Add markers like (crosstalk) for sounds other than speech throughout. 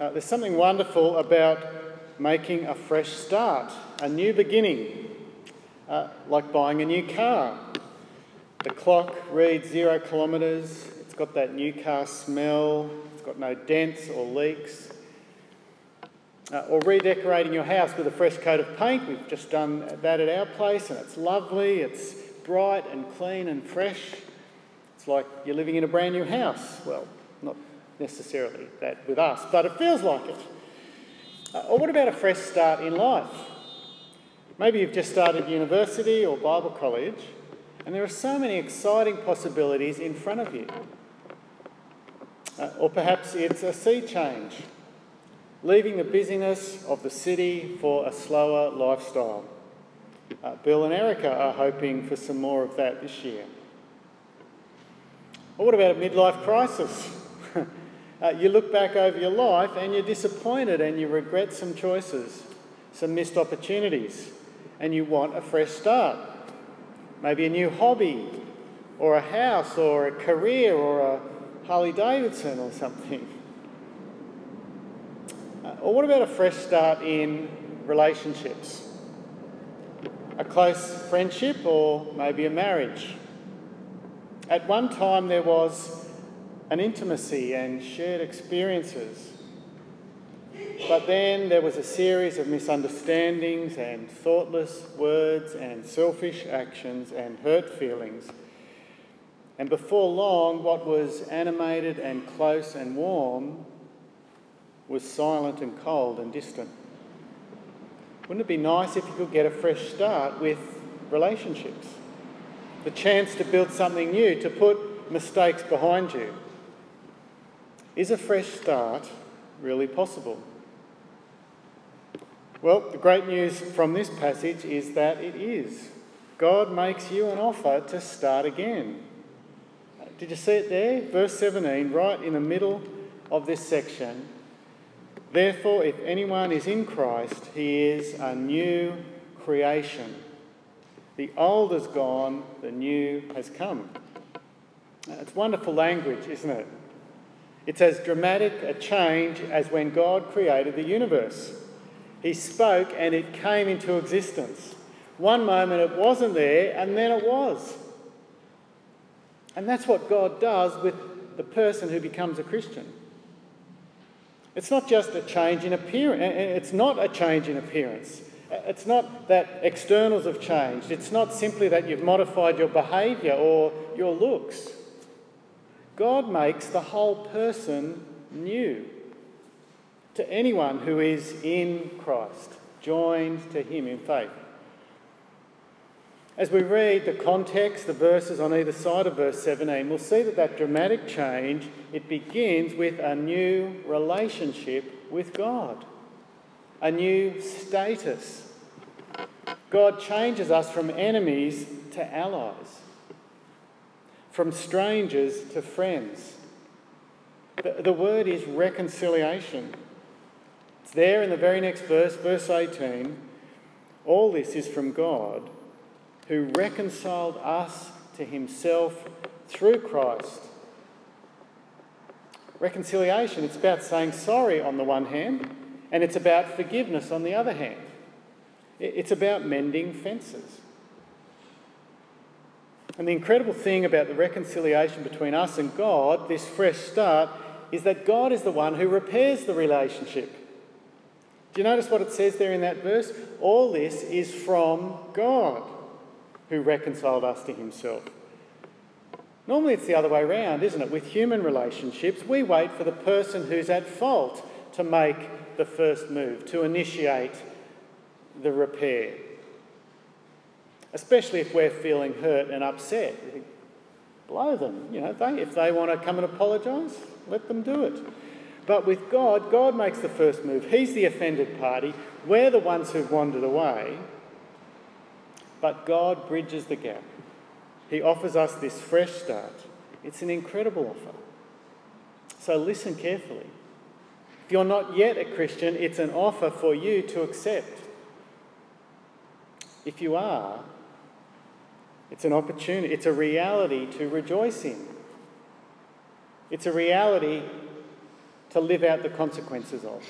Uh, there's something wonderful about making a fresh start, a new beginning, uh, like buying a new car. The clock reads zero kilometres, it's got that new car smell, it's got no dents or leaks. Uh, or redecorating your house with a fresh coat of paint. We've just done that at our place and it's lovely, it's bright and clean and fresh. It's like you're living in a brand new house. Well, necessarily that with us, but it feels like it. Uh, or what about a fresh start in life? Maybe you've just started university or Bible college, and there are so many exciting possibilities in front of you. Uh, or perhaps it's a sea change, leaving the busyness of the city for a slower lifestyle. Uh, Bill and Erica are hoping for some more of that this year. Or what about a midlife crisis? Uh, you look back over your life and you're disappointed and you regret some choices, some missed opportunities, and you want a fresh start. Maybe a new hobby, or a house, or a career, or a Harley Davidson or something. Uh, or what about a fresh start in relationships? A close friendship, or maybe a marriage? At one time, there was an intimacy and shared experiences. But then there was a series of misunderstandings and thoughtless words and selfish actions and hurt feelings. And before long, what was animated and close and warm was silent and cold and distant. Wouldn't it be nice if you could get a fresh start with relationships? The chance to build something new, to put mistakes behind you. Is a fresh start really possible? Well, the great news from this passage is that it is. God makes you an offer to start again. Did you see it there? Verse 17, right in the middle of this section. Therefore, if anyone is in Christ, he is a new creation. The old is gone, the new has come. It's wonderful language, isn't it? It's as dramatic a change as when God created the universe. He spoke and it came into existence. One moment it wasn't there, and then it was. And that's what God does with the person who becomes a Christian. It's not just a change in appearance. Eh, eh, it's not a change in appearance. It's not that externals have changed. It's not simply that you've modified your behaviour or your looks. God makes the whole person new to anyone who is in Christ, joined to Him in faith. As we read the context, the verses on either side of verse 17, we'll see that that dramatic change, it begins with a new relationship with God, a new status. God changes us from enemies to allies from strangers to friends. The, the word is reconciliation. It's there in the very next verse, verse 18. All this is from God who reconciled us to himself through Christ. Reconciliation, it's about saying sorry on the one hand, and it's about forgiveness on the other hand. It's about mending fences. And the incredible thing about the reconciliation between us and God, this fresh start, is that God is the one who repairs the relationship. Do you notice what it says there in that verse? All this is from God who reconciled us to himself. Normally it's the other way around, isn't it? With human relationships, we wait for the person who's at fault to make the first move, to initiate the repair especially if we're feeling hurt and upset. blow them. You know, they, if they want to come and apologise, let them do it. But with God, God makes the first move. He's the offended party. We're the ones who've wandered away. But God bridges the gap. He offers us this fresh start. It's an incredible offer. So listen carefully. If you're not yet a Christian, it's an offer for you to accept. If you are, it's an opportunity, it's a reality to rejoice in. It's a reality to live out the consequences of.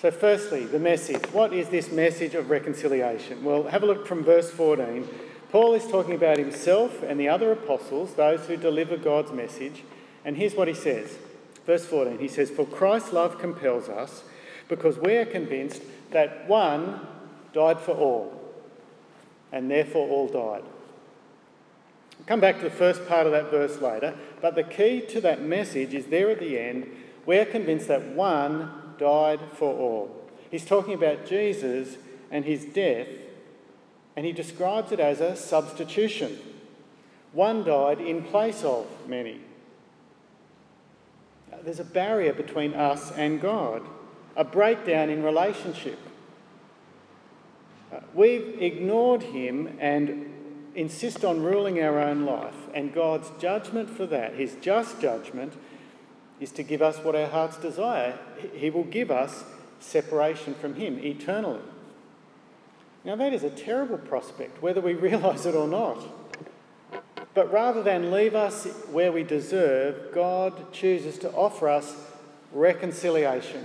So, firstly, the message. What is this message of reconciliation? Well, have a look from verse 14. Paul is talking about himself and the other apostles, those who deliver God's message. And here's what he says. Verse 14 he says, For Christ's love compels us, because we are convinced that one died for all, and therefore all died. I'll come back to the first part of that verse later, but the key to that message is there at the end. We're convinced that one died for all. He's talking about Jesus and his death, and he describes it as a substitution. One died in place of many. There's a barrier between us and God, a breakdown in relationship. We've ignored him and insist on ruling our own life, and God's judgment for that, his just judgment, is to give us what our hearts desire. He will give us separation from him eternally. Now, that is a terrible prospect, whether we (laughs) realise it or not. But rather than leave us where we deserve, God chooses to offer us reconciliation.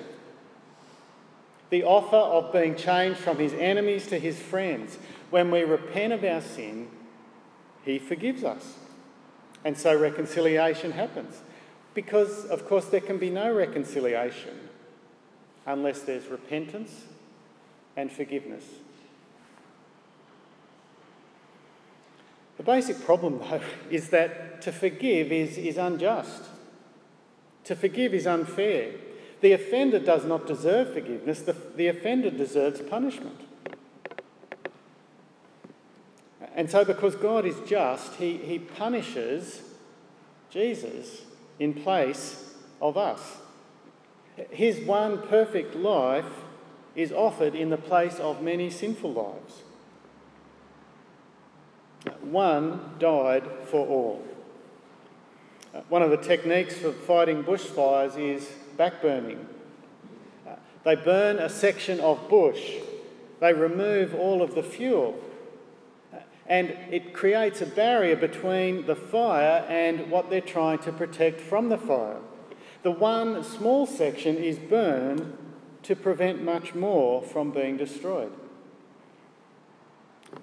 The offer of being changed from his enemies to his friends. When we repent of our sin, he forgives us. And so reconciliation happens. Because, of course, there can be no reconciliation unless there's repentance and forgiveness. The basic problem, (laughs) though, is that to forgive is, is unjust. To forgive is unfair. The offender does not deserve forgiveness, the, the offender deserves punishment. And so, because God is just, he, he punishes Jesus in place of us. His one perfect life is offered in the place of many sinful lives. One died for all. One of the techniques for fighting bushfires is backburning. They burn a section of bush, they remove all of the fuel, and it creates a barrier between the fire and what they're trying to protect from the fire. The one small section is burned to prevent much more from being destroyed.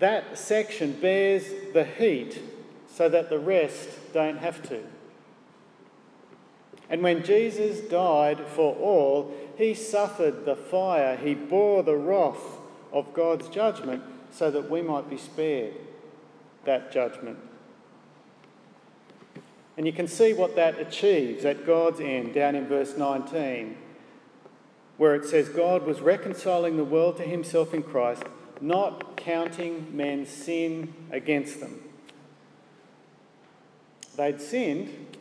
That section bears the heat so that the rest don't have to. And when Jesus died for all, he suffered the fire, he bore the wrath of God's judgment so that we might be spared that judgment. And you can see what that achieves at God's end down in verse 19, where it says, God was reconciling the world to himself in Christ, not counting men's sin against them. They'd sinned,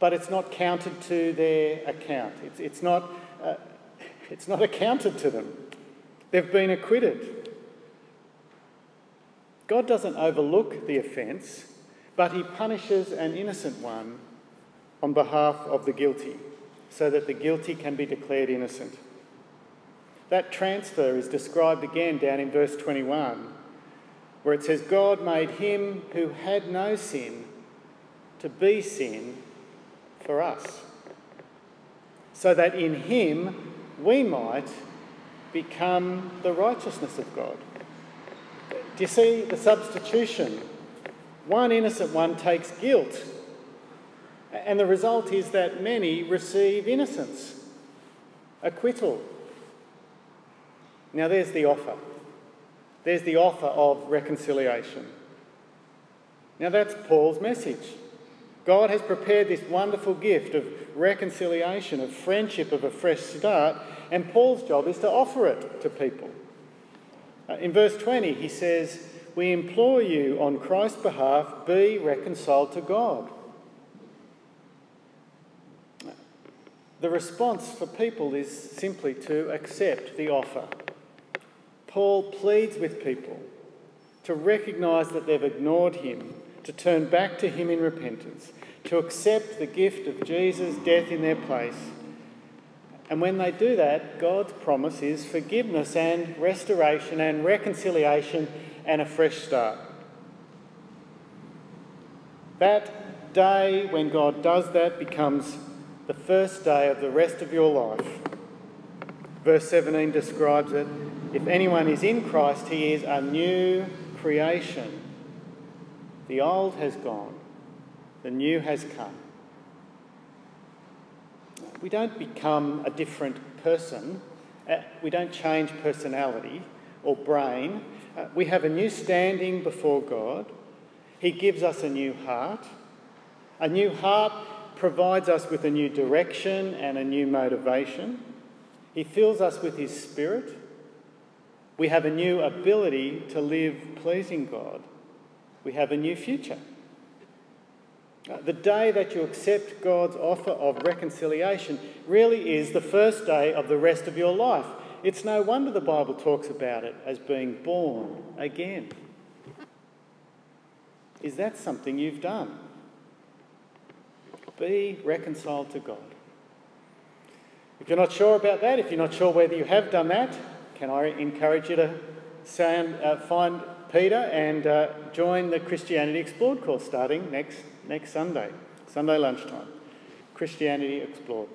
but it's not counted to their account. It's, it's, not, uh, (laughs) it's not accounted to them. They've been acquitted. God doesn't overlook the offence, but he punishes an innocent one on behalf of the guilty, so that the guilty can be declared innocent. That transfer is described again down in verse 21, where it says, God made him who had no sin to be sin for us, so that in him we might become the righteousness of God. Do you see the substitution? One innocent one takes guilt, and the result is that many receive innocence, acquittal. Now, there's the offer. There's the offer of reconciliation. Now, that's Paul's message. God has prepared this wonderful gift of reconciliation, of friendship, of a fresh start, and Paul's job is to offer it to people. Uh, in verse 20, he says, We implore you on Christ's behalf, be reconciled to God. The response for people is simply to accept the offer. Paul pleads with people to recognise that they've ignored him, to turn back to him in repentance, to accept the gift of Jesus' death in their place and when they do that, God's promise is forgiveness and restoration and reconciliation and a fresh start. That day when God does that becomes the first day of the rest of your life. Verse 17 describes it if anyone is in Christ, he is a new creation. The old has gone, the new has come. We don't become a different person, uh, we don't change personality or brain. Uh, we have a new standing before God. He gives us a new heart. A new heart provides us with a new direction and a new motivation. He fills us with His Spirit. We have a new ability to live pleasing God. We have a new future. Uh, the day that you accept God's offer of reconciliation really is the first day of the rest of your life. It's no wonder the Bible talks about it as being born again. Is that something you've done? Be reconciled to God. If you're not sure about that, if you're not sure whether you have done that, can I encourage you to sound, uh, find Peter and uh, join the Christianity Explored course starting next, next Sunday, Sunday lunchtime. Christianity Explored.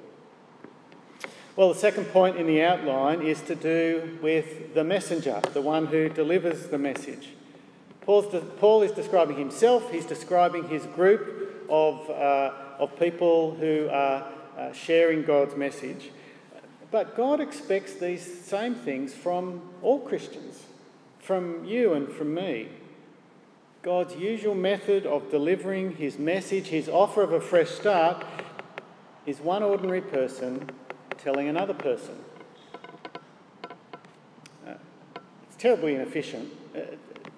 Well, the second point in the outline is to do with the messenger, the one who delivers the message. De- Paul is describing himself, he's describing his group of, uh, of people who are uh, sharing God's message. But God expects these same things from all Christians, from you and from me. God's usual method of delivering his message, his offer of a fresh start, is one ordinary person telling another person. Uh, it's terribly inefficient. Uh,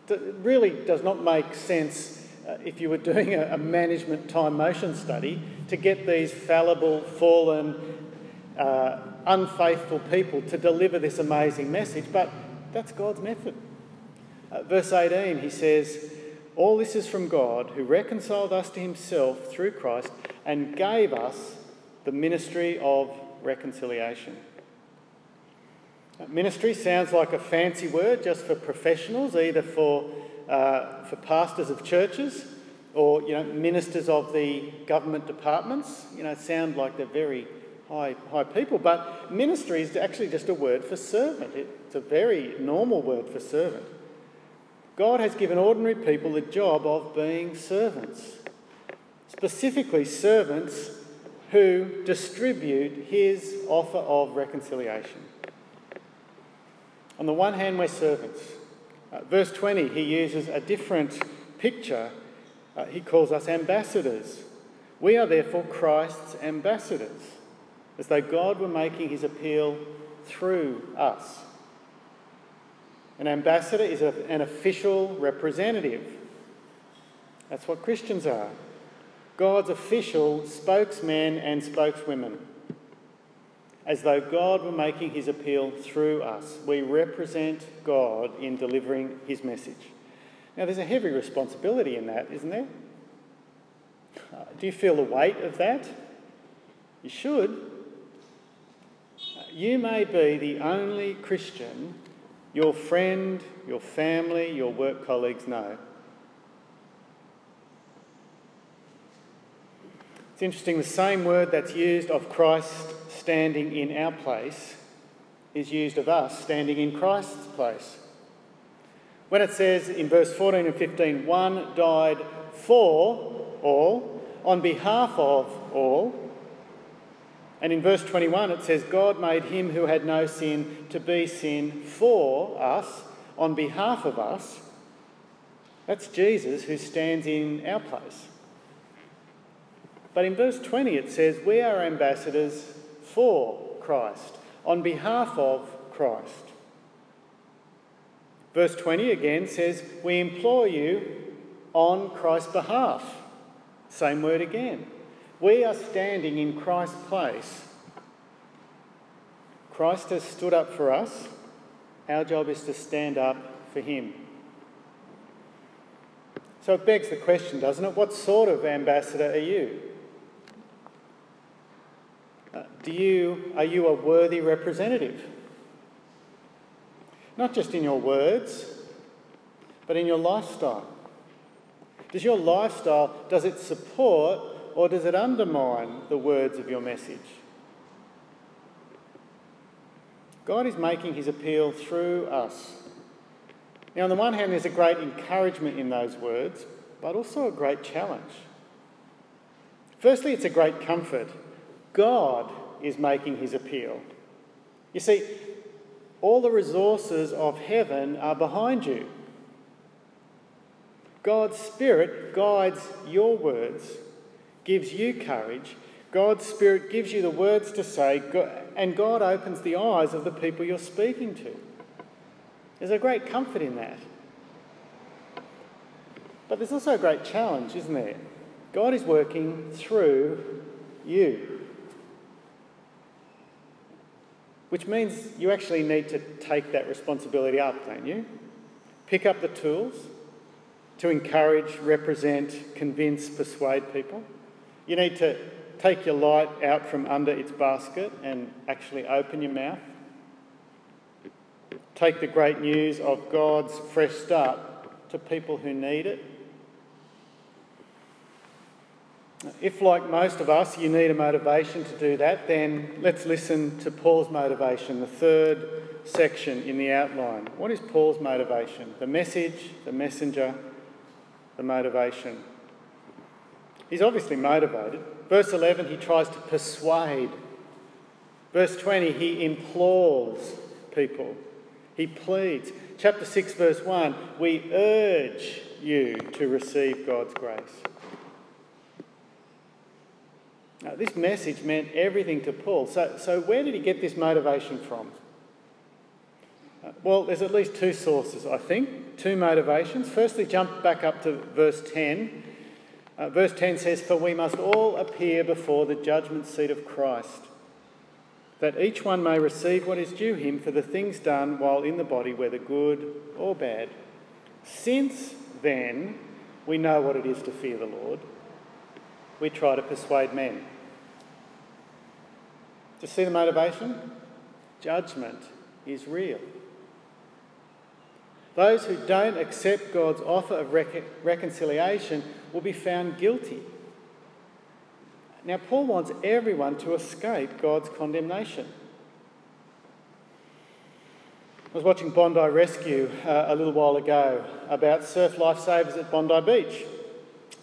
it really does not make sense uh, if you were doing a, a, management time motion study to get these fallible, fallen, uh, unfaithful people to deliver this amazing message, but that's God's method. Verse 18, he says, All this is from God who reconciled us to himself through Christ and gave us the ministry of reconciliation. Ministry sounds like a fancy word just for professionals, either for, uh, for pastors of churches or you know, ministers of the government departments. You know, sound like they're very high, high people. But ministry is actually just a word for servant. It's a very normal word for servant. God has given ordinary people the job of being servants, specifically servants who distribute his offer of reconciliation. On the one hand, we're servants. Uh, verse 20, he uses a different picture. Uh, he calls us ambassadors. We are therefore Christ's ambassadors, as though God were making his appeal through us. An ambassador is a, an official representative. That's what Christians are. God's official spokesmen and spokeswomen, as though God were making his appeal through us. We represent God in delivering his message. Now, there's a heavy responsibility in that, isn't there? Uh, do you feel the weight of that? You should. Uh, you may be the only Christian your friend, your family, your work colleagues know. It's interesting, the same word that's used of Christ standing in our place is used of us standing in Christ's place. When it says in verse 14 and 15, one died for all, on behalf of all, and in verse 21 it says, God made him who had no sin to be sin for us, on behalf of us. That's Jesus who stands in our place. But in verse 20 it says, We are ambassadors for Christ, on behalf of Christ. Verse 20 again says, We implore you on Christ's behalf. Same word again. We are standing in Christ's place. Christ has stood up for us. Our job is to stand up for him. So it begs the question, doesn't it? What sort of ambassador are you? Uh, do you, are you a worthy representative? Not just in your words, but in your lifestyle. Does your lifestyle, does it support or does it undermine the words of your message? God is making his appeal through us. Now, on the one hand, there's a great encouragement in those words, but also a great challenge. Firstly, it's a great comfort. God is making his appeal. You see, all the resources of heaven are behind you. God's Spirit guides your words, gives you courage. God's Spirit gives you the words to say, and God opens the eyes of the people you're speaking to. There's a great comfort in that. But there's also a great challenge, isn't there? God is working through you. Which means you actually need to take that responsibility up, don't you? Pick up the tools to encourage, represent, convince, persuade people. You need to take your light out from under its basket and actually open your mouth. Take the great news of God's fresh start to people who need it. If, like most of us, you need a motivation to do that, then let's listen to Paul's motivation, the third section in the outline. What is Paul's motivation? The message, the messenger, the motivation. He's obviously motivated. Verse 11, he tries to persuade. Verse 20, he implores people, he pleads. Chapter 6, verse 1, we urge you to receive God's grace. Now, this message meant everything to Paul. So, so where did he get this motivation from? Uh, well, there's at least two sources, I think, two motivations. Firstly, jump back up to verse 10. Uh, verse 10 says, For we must all appear before the judgment seat of Christ, that each one may receive what is due him for the things done while in the body, whether good or bad. Since then we know what it is to fear the Lord, we try to persuade men. Do you see the motivation? Judgment is real. Those who don't accept God's offer of rec- reconciliation will be found guilty. Now, Paul wants everyone to escape God's condemnation. I was watching Bondi Rescue uh, a little while ago about surf lifesavers at Bondi Beach.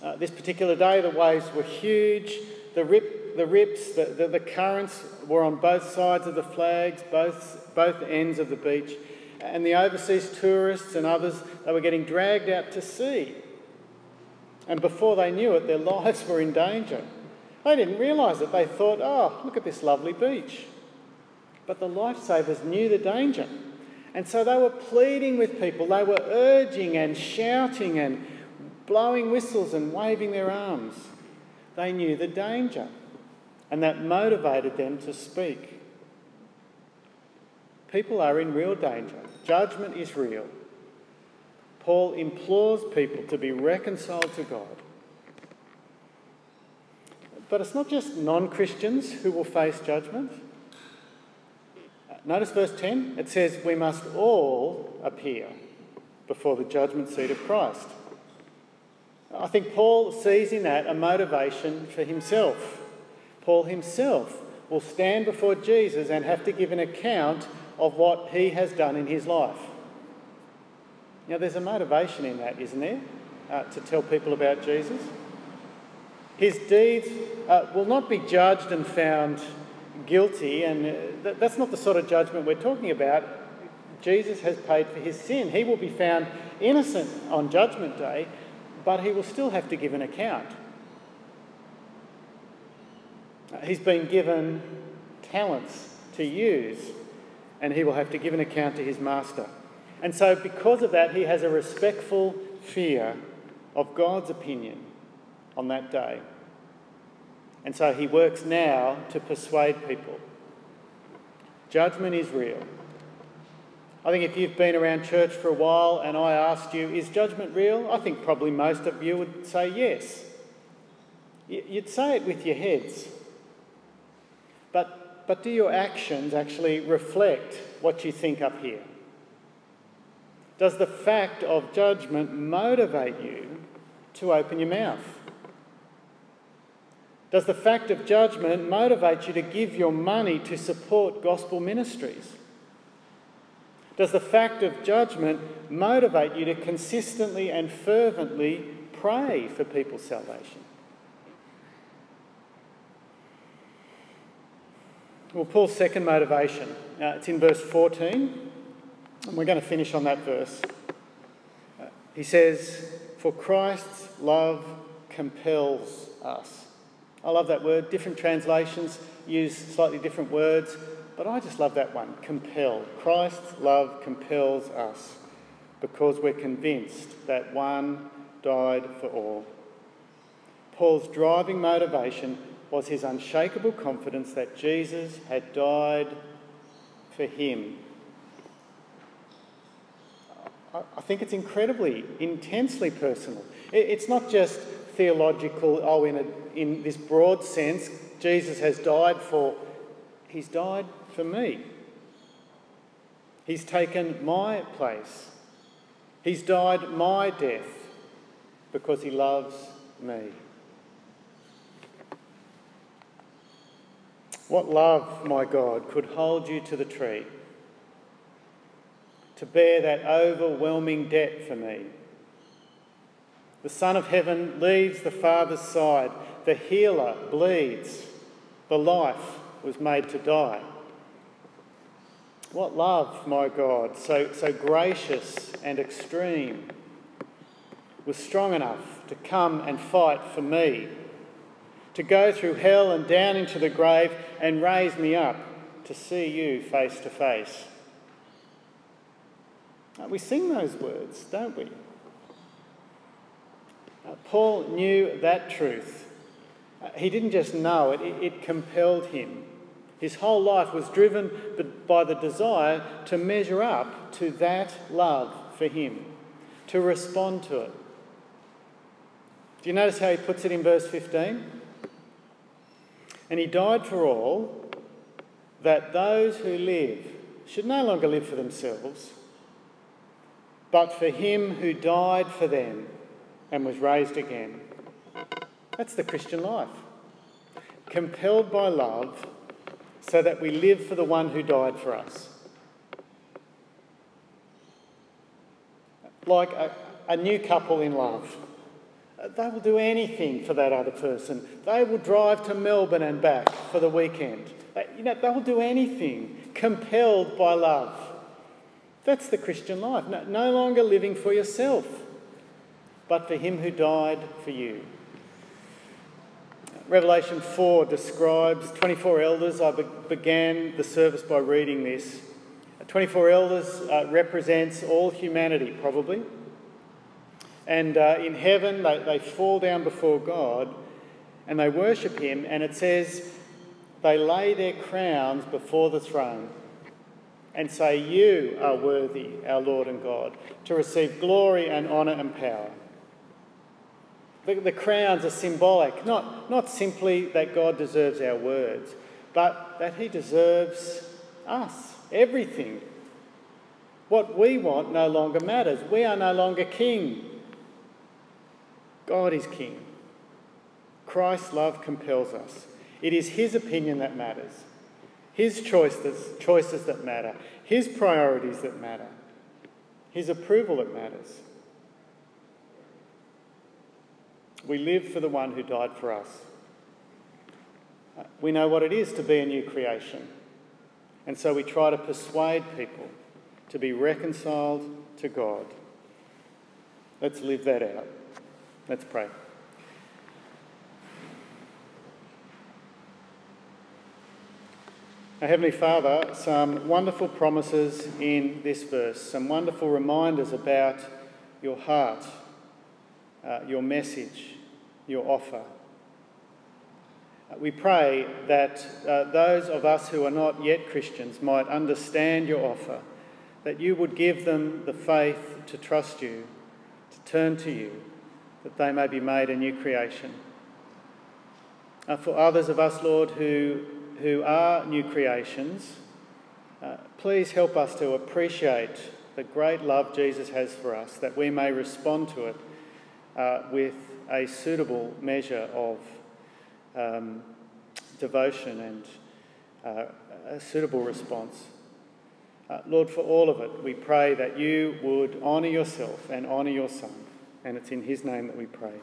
Uh, this particular day, the waves were huge, the, rip, the rips, the, the, the currents were on both sides of the flags, both, both ends of the beach and the overseas tourists and others, they were getting dragged out to sea. And before they knew it, their lives were in danger. They didn't realise it. They thought, oh, look at this lovely beach. But the lifesavers knew the danger. And so they were pleading with people. They were urging and shouting and blowing whistles and waving their arms. They knew the danger. And that motivated them to speak. People are in real danger. Judgment is real. Paul implores people to be reconciled to God. But it's not just non Christians who will face judgment. Notice verse 10 it says, We must all appear before the judgment seat of Christ. I think Paul sees in that a motivation for himself. Paul himself will stand before Jesus and have to give an account of what he has done in his life. Now, there's a motivation in that, isn't there, uh, to tell people about Jesus? His deeds uh, will not be judged and found guilty, and uh, th- that's not the sort of judgment we're talking about. Jesus has paid for his sin. He will be found innocent on Judgment Day, but he will still have to give an account. Uh, he's been given talents to use and he will have to give an account to his master. And so, because of that, he has a respectful fear of God's opinion on that day. And so he works now to persuade people. Judgment is real. I think if you've been around church for a while and I asked you, is judgment real? I think probably most of you would say yes. You'd say it with your heads. But but do your actions actually reflect what you think up here? Does the fact of judgment motivate you to open your mouth? Does the fact of judgment motivate you to give your money to support gospel ministries? Does the fact of judgment motivate you to consistently and fervently pray for people's salvation? Well, Paul's second motivation, uh, it's in verse 14, and we're going to finish on that verse. He says, For Christ's love compels us. I love that word. Different translations use slightly different words, but I just love that one compel. Christ's love compels us because we're convinced that one died for all. Paul's driving motivation was his unshakable confidence that Jesus had died for him. I think it's incredibly, intensely personal. It's not just theological, oh, in, a, in this broad sense, Jesus has died for, he's died for me. He's taken my place. He's died my death because he loves me. What love, my God, could hold you to the tree to bear that overwhelming debt for me? The Son of Heaven leaves the Father's side. The healer bleeds. The life was made to die. What love, my God, so, so gracious and extreme, was strong enough to come and fight for me to go through hell and down into the grave and raise me up to see you face to face. We sing those words, don't we? Uh, Paul knew that truth. Uh, he didn't just know it, it compelled him. His whole life was driven by the desire to measure up to that love for him, to respond to it. Do you notice how he puts it in verse 15? And he died for all, that those who live should no longer live for themselves, but for him who died for them and was raised again. That's the Christian life. Compelled by love, so that we live for the one who died for us. Like a, a new couple in love they will do anything for that other person. They will drive to Melbourne and back for the weekend. They, you know, they will do anything compelled by love. That's the Christian life. No, no longer living for yourself, but for Him who died for you. Revelation 4 describes 24 elders. I be- began the service by reading this. 24 elders uh, represents all humanity, probably. And uh, in heaven, they, they fall down before God and they worship Him. And it says they lay their crowns before the throne and say, You are worthy, our Lord and God, to receive glory and honour and power. The, the crowns are symbolic, not, not simply that God deserves our words, but that He deserves us, everything. What we want no longer matters. We are no longer king. God is King. Christ's love compels us. It is His opinion that matters, His choices, choices that matter, His priorities that matter, His approval that matters. We live for the one who died for us. We know what it is to be a new creation. And so we try to persuade people to be reconciled to God. Let's live that out. Let's pray. Heavenly Father, some wonderful promises in this verse, some wonderful reminders about your heart, uh, your message, your offer. Uh, we pray that uh, those of us who are not yet Christians might understand your offer, that you would give them the faith to trust you, to turn to you that they may be made a new creation. Uh, for others of us, Lord, who, who are new creations, uh, please help us to appreciate the great love Jesus has for us, that we may respond to it uh, with a suitable measure of um, devotion and uh, a suitable response. Uh, Lord, for all of it, we pray that you would honour yourself and honour your Son. And it's in his name that we pray.